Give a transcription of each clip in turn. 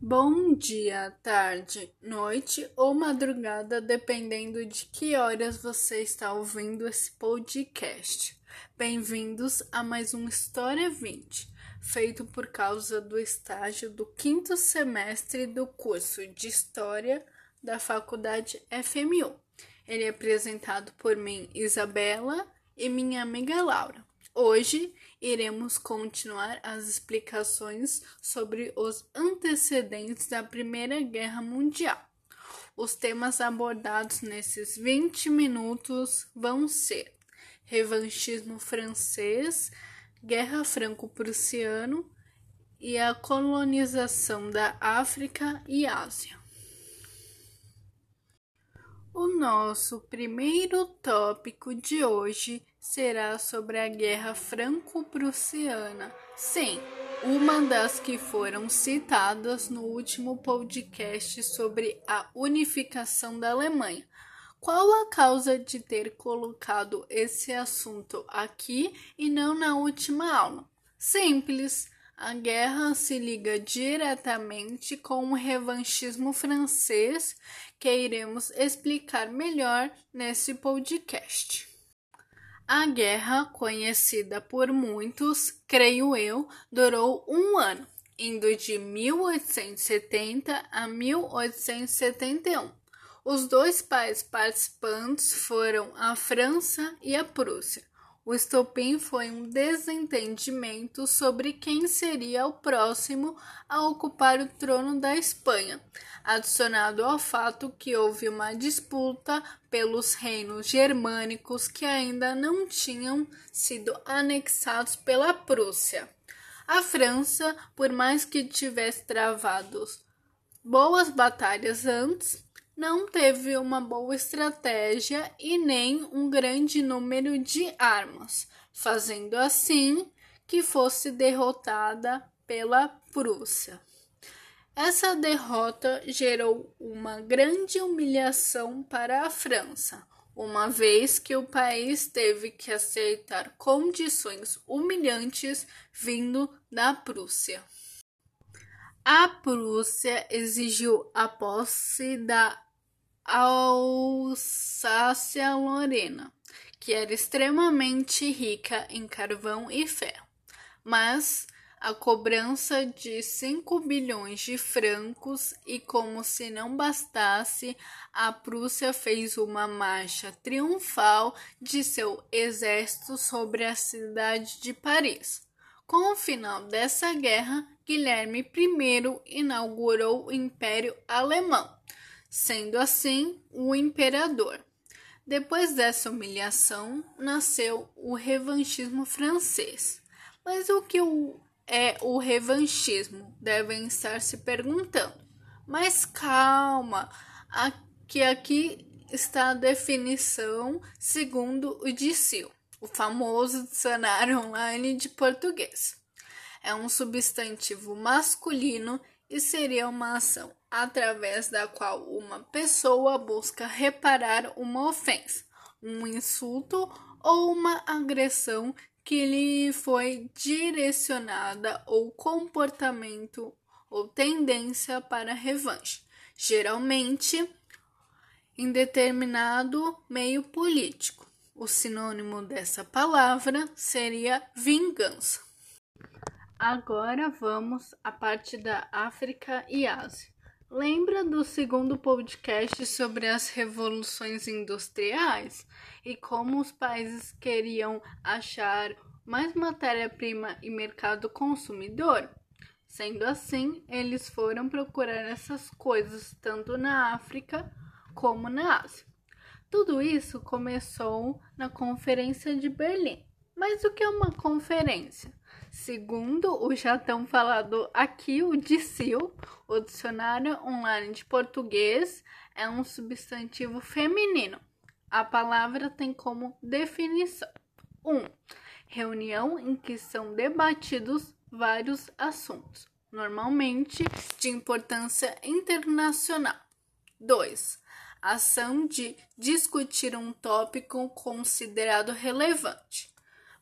Bom dia, tarde, noite ou madrugada, dependendo de que horas você está ouvindo esse podcast. Bem-vindos a mais um História 20, feito por causa do estágio do quinto semestre do curso de História da Faculdade FMU. Ele é apresentado por mim, Isabela, e minha amiga Laura. Hoje iremos continuar as explicações sobre os antecedentes da Primeira Guerra Mundial. Os temas abordados nesses 20 minutos vão ser revanchismo francês, Guerra Franco-Prussiano e a colonização da África e Ásia. O nosso primeiro tópico de hoje será sobre a Guerra Franco-Prussiana. Sim, uma das que foram citadas no último podcast sobre a unificação da Alemanha. Qual a causa de ter colocado esse assunto aqui e não na última aula? Simples a guerra se liga diretamente com o revanchismo francês, que iremos explicar melhor nesse podcast. A guerra, conhecida por muitos, creio eu, durou um ano, indo de 1870 a 1871. Os dois países participantes foram a França e a Prússia. O estopim foi um desentendimento sobre quem seria o próximo a ocupar o trono da Espanha, adicionado ao fato que houve uma disputa pelos reinos germânicos que ainda não tinham sido anexados pela Prússia. A França, por mais que tivesse travado boas batalhas antes, não teve uma boa estratégia e nem um grande número de armas, fazendo assim que fosse derrotada pela Prússia. Essa derrota gerou uma grande humilhação para a França, uma vez que o país teve que aceitar condições humilhantes vindo da Prússia. A Prússia exigiu a posse da Alsácia-Lorena, que era extremamente rica em carvão e ferro, mas a cobrança de 5 bilhões de francos e como se não bastasse, a Prússia fez uma marcha triunfal de seu exército sobre a cidade de Paris. Com o final dessa guerra, Guilherme I inaugurou o Império Alemão sendo assim o imperador. Depois dessa humilhação, nasceu o revanchismo francês. Mas o que é o revanchismo? Devem estar se perguntando. Mas calma, que aqui está a definição segundo o DICIL, o famoso dicionário online de português. É um substantivo masculino e seria uma ação através da qual uma pessoa busca reparar uma ofensa, um insulto ou uma agressão que lhe foi direcionada ou comportamento ou tendência para revanche, geralmente em determinado meio político. O sinônimo dessa palavra seria vingança. Agora vamos à parte da África e Ásia. Lembra do segundo podcast sobre as revoluções industriais e como os países queriam achar mais matéria-prima e mercado consumidor? Sendo assim, eles foram procurar essas coisas tanto na África como na Ásia. Tudo isso começou na Conferência de Berlim. Mas o que é uma conferência? Segundo o já tão falado aqui, o DICIL, o Dicionário Online de Português, é um substantivo feminino. A palavra tem como definição: 1. Um, reunião em que são debatidos vários assuntos, normalmente de importância internacional. 2. Ação de discutir um tópico considerado relevante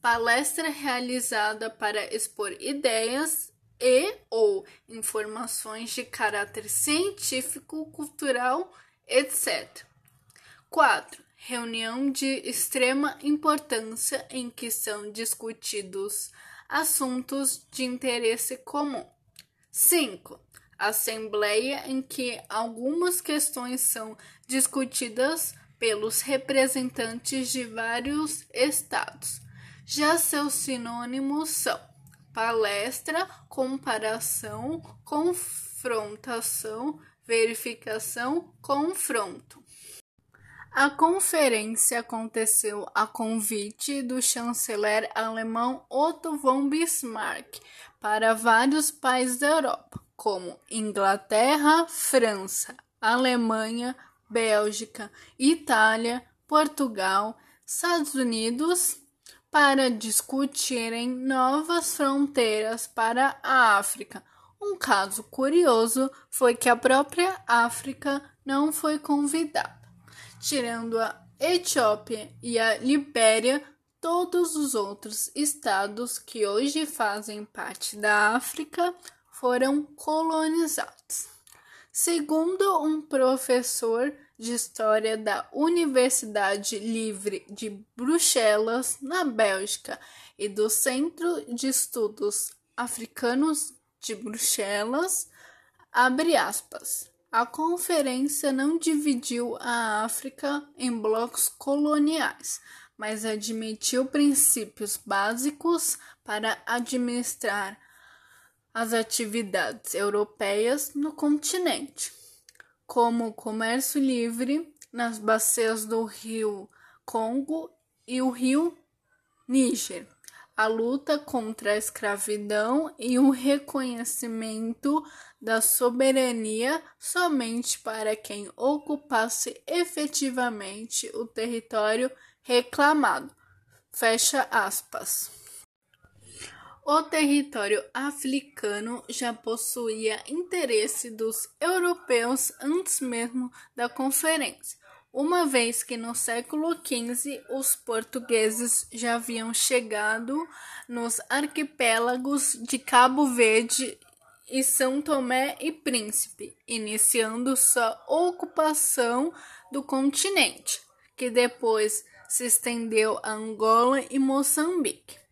palestra realizada para expor ideias e ou informações de caráter científico, cultural, etc. 4. Reunião de extrema importância em que são discutidos assuntos de interesse comum. 5. Assembleia em que algumas questões são discutidas pelos representantes de vários estados. Já seus sinônimos são palestra, comparação, confrontação, verificação, confronto. A conferência aconteceu a convite do chanceler alemão Otto von Bismarck para vários países da Europa, como Inglaterra, França, Alemanha, Bélgica, Itália, Portugal, Estados Unidos, para discutirem novas fronteiras para a África. Um caso curioso foi que a própria África não foi convidada. Tirando a Etiópia e a Libéria, todos os outros estados que hoje fazem parte da África foram colonizados. Segundo um professor de História da Universidade Livre de Bruxelas, na Bélgica, e do Centro de Estudos Africanos de Bruxelas, abre aspas. A conferência não dividiu a África em blocos coloniais, mas admitiu princípios básicos para administrar as atividades europeias no continente como o comércio livre nas bacias do rio Congo e o rio Níger, a luta contra a escravidão e o reconhecimento da soberania somente para quem ocupasse efetivamente o território reclamado. Fecha aspas. O território africano já possuía interesse dos europeus antes mesmo da conferência, uma vez que no século XV os portugueses já haviam chegado nos arquipélagos de Cabo Verde e São Tomé e Príncipe, iniciando sua ocupação do continente, que depois se estendeu a Angola e Moçambique.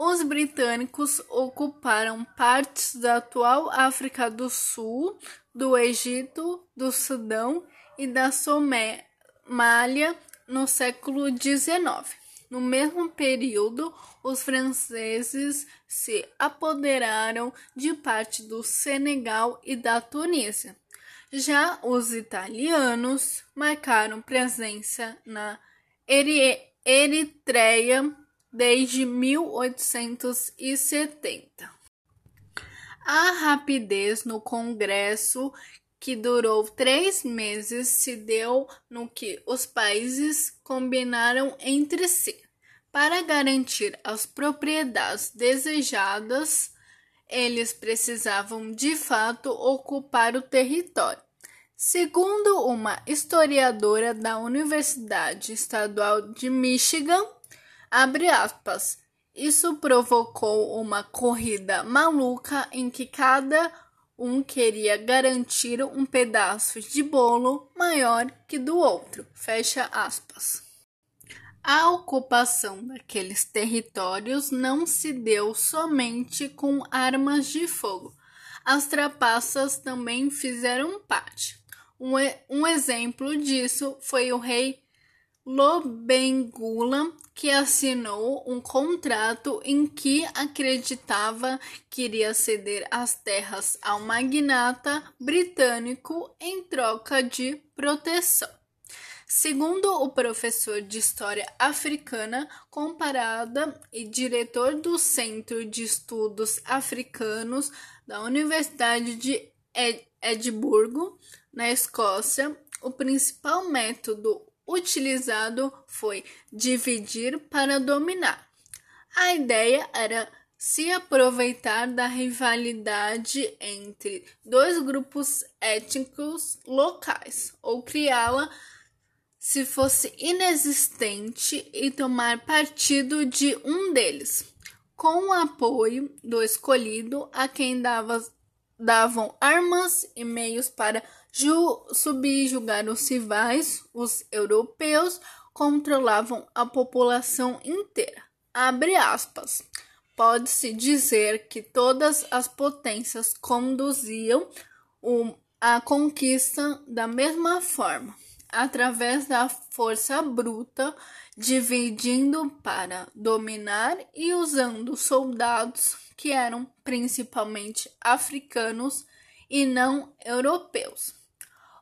Os britânicos ocuparam partes da atual África do Sul, do Egito, do Sudão e da Somália no século XIX. No mesmo período, os franceses se apoderaram de parte do Senegal e da Tunísia. Já os italianos marcaram presença na Eritreia desde 1870. A rapidez no Congresso, que durou três meses, se deu no que os países combinaram entre si. Para garantir as propriedades desejadas, eles precisavam de fato ocupar o território. Segundo uma historiadora da Universidade Estadual de Michigan, Abre aspas. Isso provocou uma corrida maluca em que cada um queria garantir um pedaço de bolo maior que do outro. Fecha aspas. A ocupação daqueles territórios não se deu somente com armas de fogo. As trapaças também fizeram parte. Um, um exemplo disso foi o rei Lobengula, que assinou um contrato em que acreditava que iria ceder as terras ao magnata britânico em troca de proteção. Segundo o professor de História Africana Comparada e diretor do Centro de Estudos Africanos da Universidade de Edimburgo, na Escócia, o principal método utilizado foi dividir para dominar. A ideia era se aproveitar da rivalidade entre dois grupos étnicos locais ou criá-la se fosse inexistente e tomar partido de um deles. com o apoio do escolhido a quem dava, davam armas e meios para ju, subjugar os rivais, os europeus controlavam a população inteira. Abre aspas. Pode-se dizer que todas as potências conduziam a conquista da mesma forma, através da força bruta, dividindo para dominar e usando soldados que eram principalmente africanos e não europeus.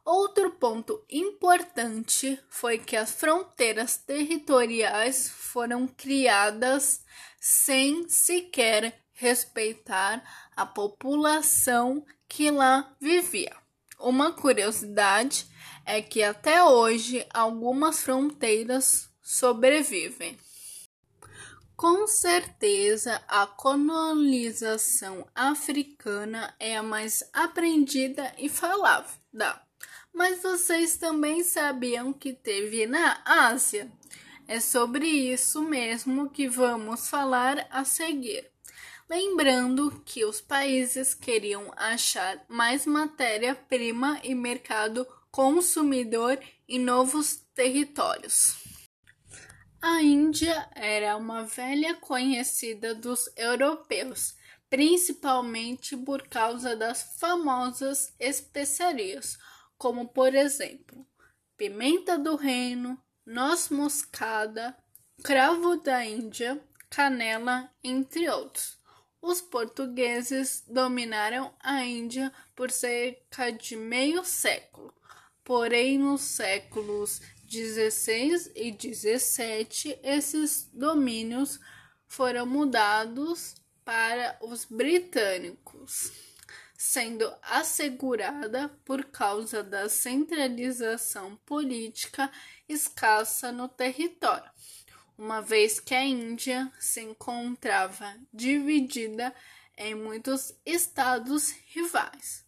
Outro ponto importante foi que as fronteiras territoriais foram criadas sem sequer respeitar a população que lá vivia. Uma curiosidade é que até hoje algumas fronteiras sobrevivem. Com certeza, a colonização africana é a mais aprendida e falada mas vocês também sabiam que teve na Ásia? É sobre isso mesmo que vamos falar a seguir. Lembrando que os países queriam achar mais matéria-prima e mercado consumidor em novos territórios. A Índia era uma velha conhecida dos europeus, principalmente por causa das famosas especiarias como por exemplo, pimenta do reino, noz moscada, cravo da Índia, canela, entre outros. Os portugueses dominaram a Índia por cerca de meio século, porém nos séculos 16 e 17 esses domínios foram mudados para os britânicos sendo assegurada por causa da centralização política escassa no território, uma vez que a Índia se encontrava dividida em muitos estados rivais.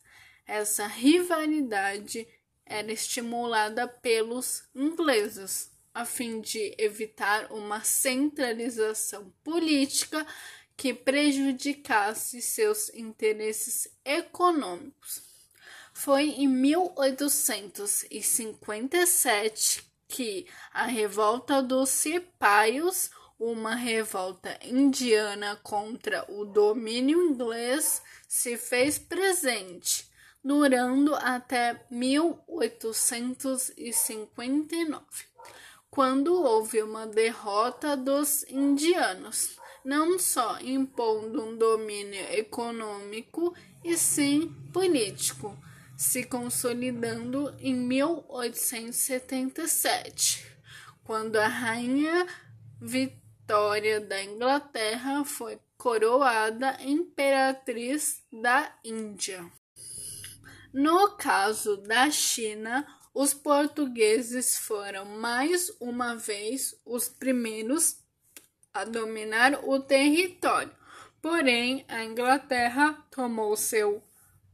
Essa rivalidade era estimulada pelos ingleses, a fim de evitar uma centralização política que prejudicasse seus interesses econômicos. Foi em 1857 que a revolta dos Cipaios, uma revolta indiana contra o domínio inglês, se fez presente, durando até 1859, quando houve uma derrota dos indianos não só impondo um domínio econômico, e sim político, se consolidando em 1877, quando a rainha Vitória da Inglaterra foi coroada imperatriz da Índia. No caso da China, os portugueses foram mais uma vez os primeiros a dominar o território. Porém, a Inglaterra tomou seu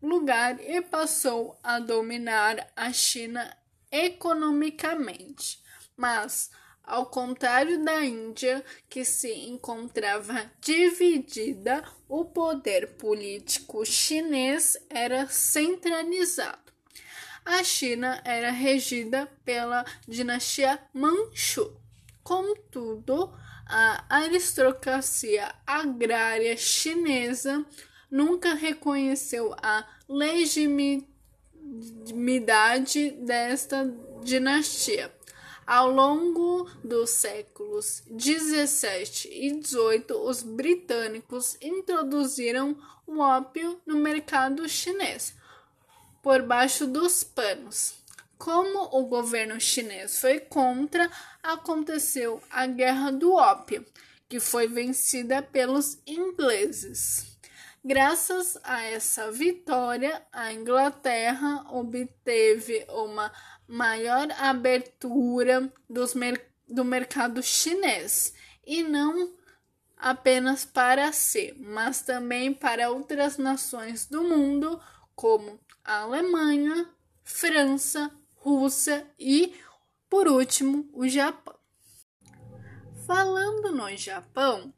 lugar e passou a dominar a China economicamente. Mas, ao contrário da Índia, que se encontrava dividida, o poder político chinês era centralizado. A China era regida pela dinastia Manchu. Contudo, a aristocracia agrária chinesa nunca reconheceu a legitimidade desta dinastia. Ao longo dos séculos 17 e 18, os britânicos introduziram o ópio no mercado chinês por baixo dos panos. Como o governo chinês foi contra, aconteceu a Guerra do Ópio, que foi vencida pelos ingleses. Graças a essa vitória, a Inglaterra obteve uma maior abertura mer do mercado chinês e não apenas para si, mas também para outras nações do mundo, como a Alemanha, França, Rússia e, por último, o Japão. Falando no Japão,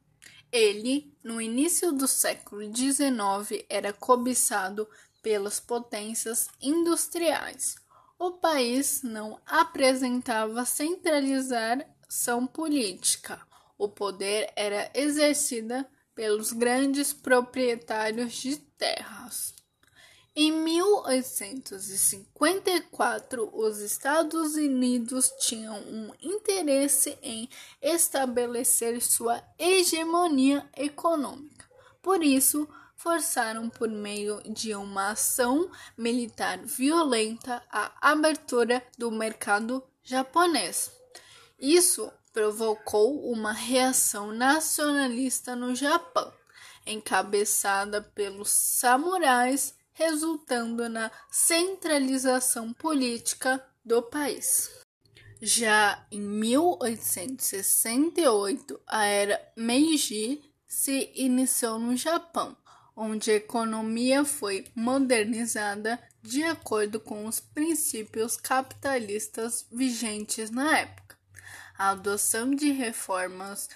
Ele, no início do século XIX, era cobiçado pelas potências industriais. O país não apresentava centralização política. O poder era exercido pelos grandes proprietários de terras. Em 1854, os Estados Unidos tinham um interesse em estabelecer sua hegemonia econômica. Por isso, forçaram por meio de uma ação militar violenta a abertura do mercado japonês. Isso provocou uma reação nacionalista no Japão, encabeçada pelos samurais resultando na centralização política do país. Já em 1868, a era Meiji se iniciou no Japão, onde a economia foi modernizada de acordo com os princípios capitalistas vigentes na época. A adoção de reformas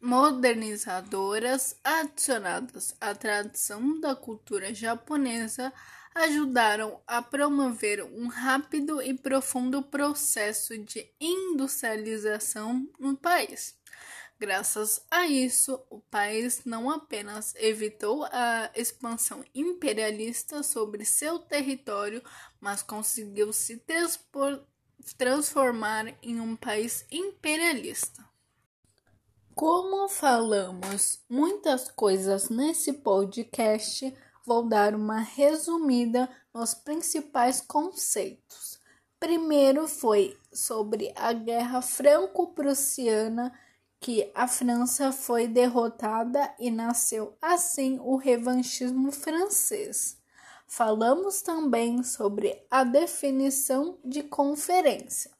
modernizadoras adicionadas à tradição da cultura japonesa ajudaram a promover um rápido e profundo processo de industrialização no país. Graças a isso, o país não apenas evitou a expansão imperialista sobre seu território, mas conseguiu se transformar em um país imperialista. Como falamos muitas coisas nesse podcast, vou dar uma resumida nos principais conceitos. Primeiro foi sobre a Guerra Franco-Prussiana, que a França foi derrotada e nasceu assim o revanchismo francês. Falamos também sobre a definição de conferência.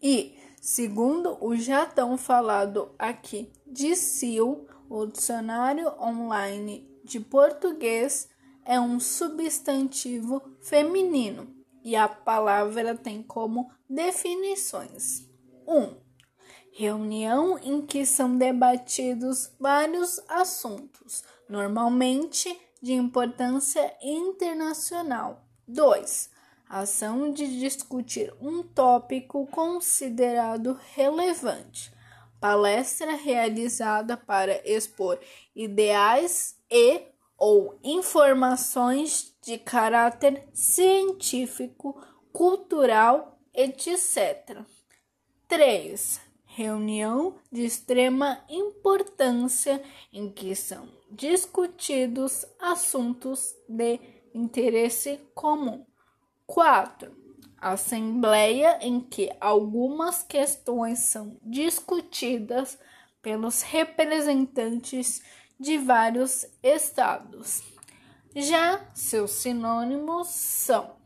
E Segundo o já tão falado aqui de Sil, o dicionário online de português é um substantivo feminino e a palavra tem como definições: 1. Um, reunião em que são debatidos vários assuntos, normalmente de importância internacional. 2 ação de discutir um tópico considerado relevante, palestra realizada para expor ideais e ou informações de caráter científico, cultural, etc. 3. Reunião de extrema importância em que são discutidos assuntos de interesse comum. 4. Assembleia em que algumas questões são discutidas pelos representantes de vários estados. Já seus sinônimos são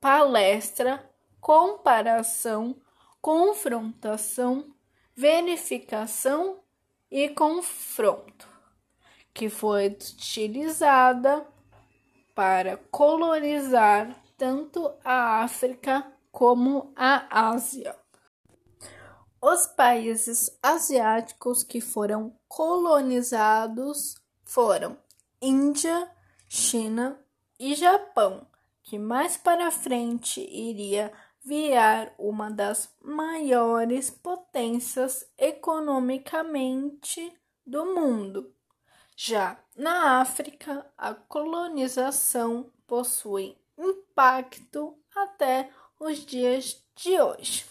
palestra, comparação, confrontação, verificação e confronto, que foi utilizada para colonizar tanto a África como a Ásia. Os países asiáticos que foram colonizados foram Índia, China e Japão, que mais para frente iria virar uma das maiores potências economicamente do mundo. Já na África, a colonização possui impacto até os dias de hoje.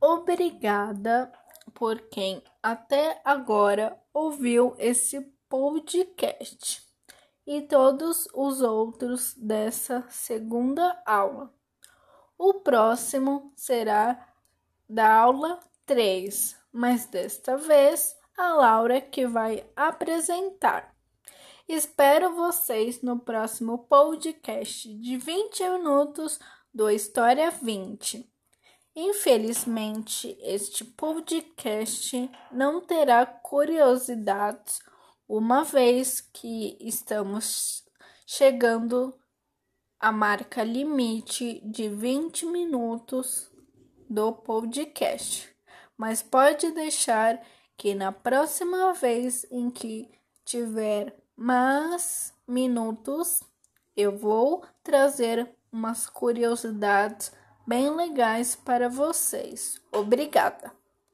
Obrigada por quem até agora ouviu esse podcast e todos os outros dessa segunda aula. O próximo será da aula 3, mas desta vez a Laura que vai apresentar. Espero vocês no próximo podcast de 20 minutos do História 20. Infelizmente, este podcast não terá curiosidades, uma vez que estamos chegando à marca limite de 20 minutos do podcast. Mas pode deixar que na próxima vez em que tiver mais minutos, eu vou trazer umas curiosidades bem legais para vocês. Obrigada!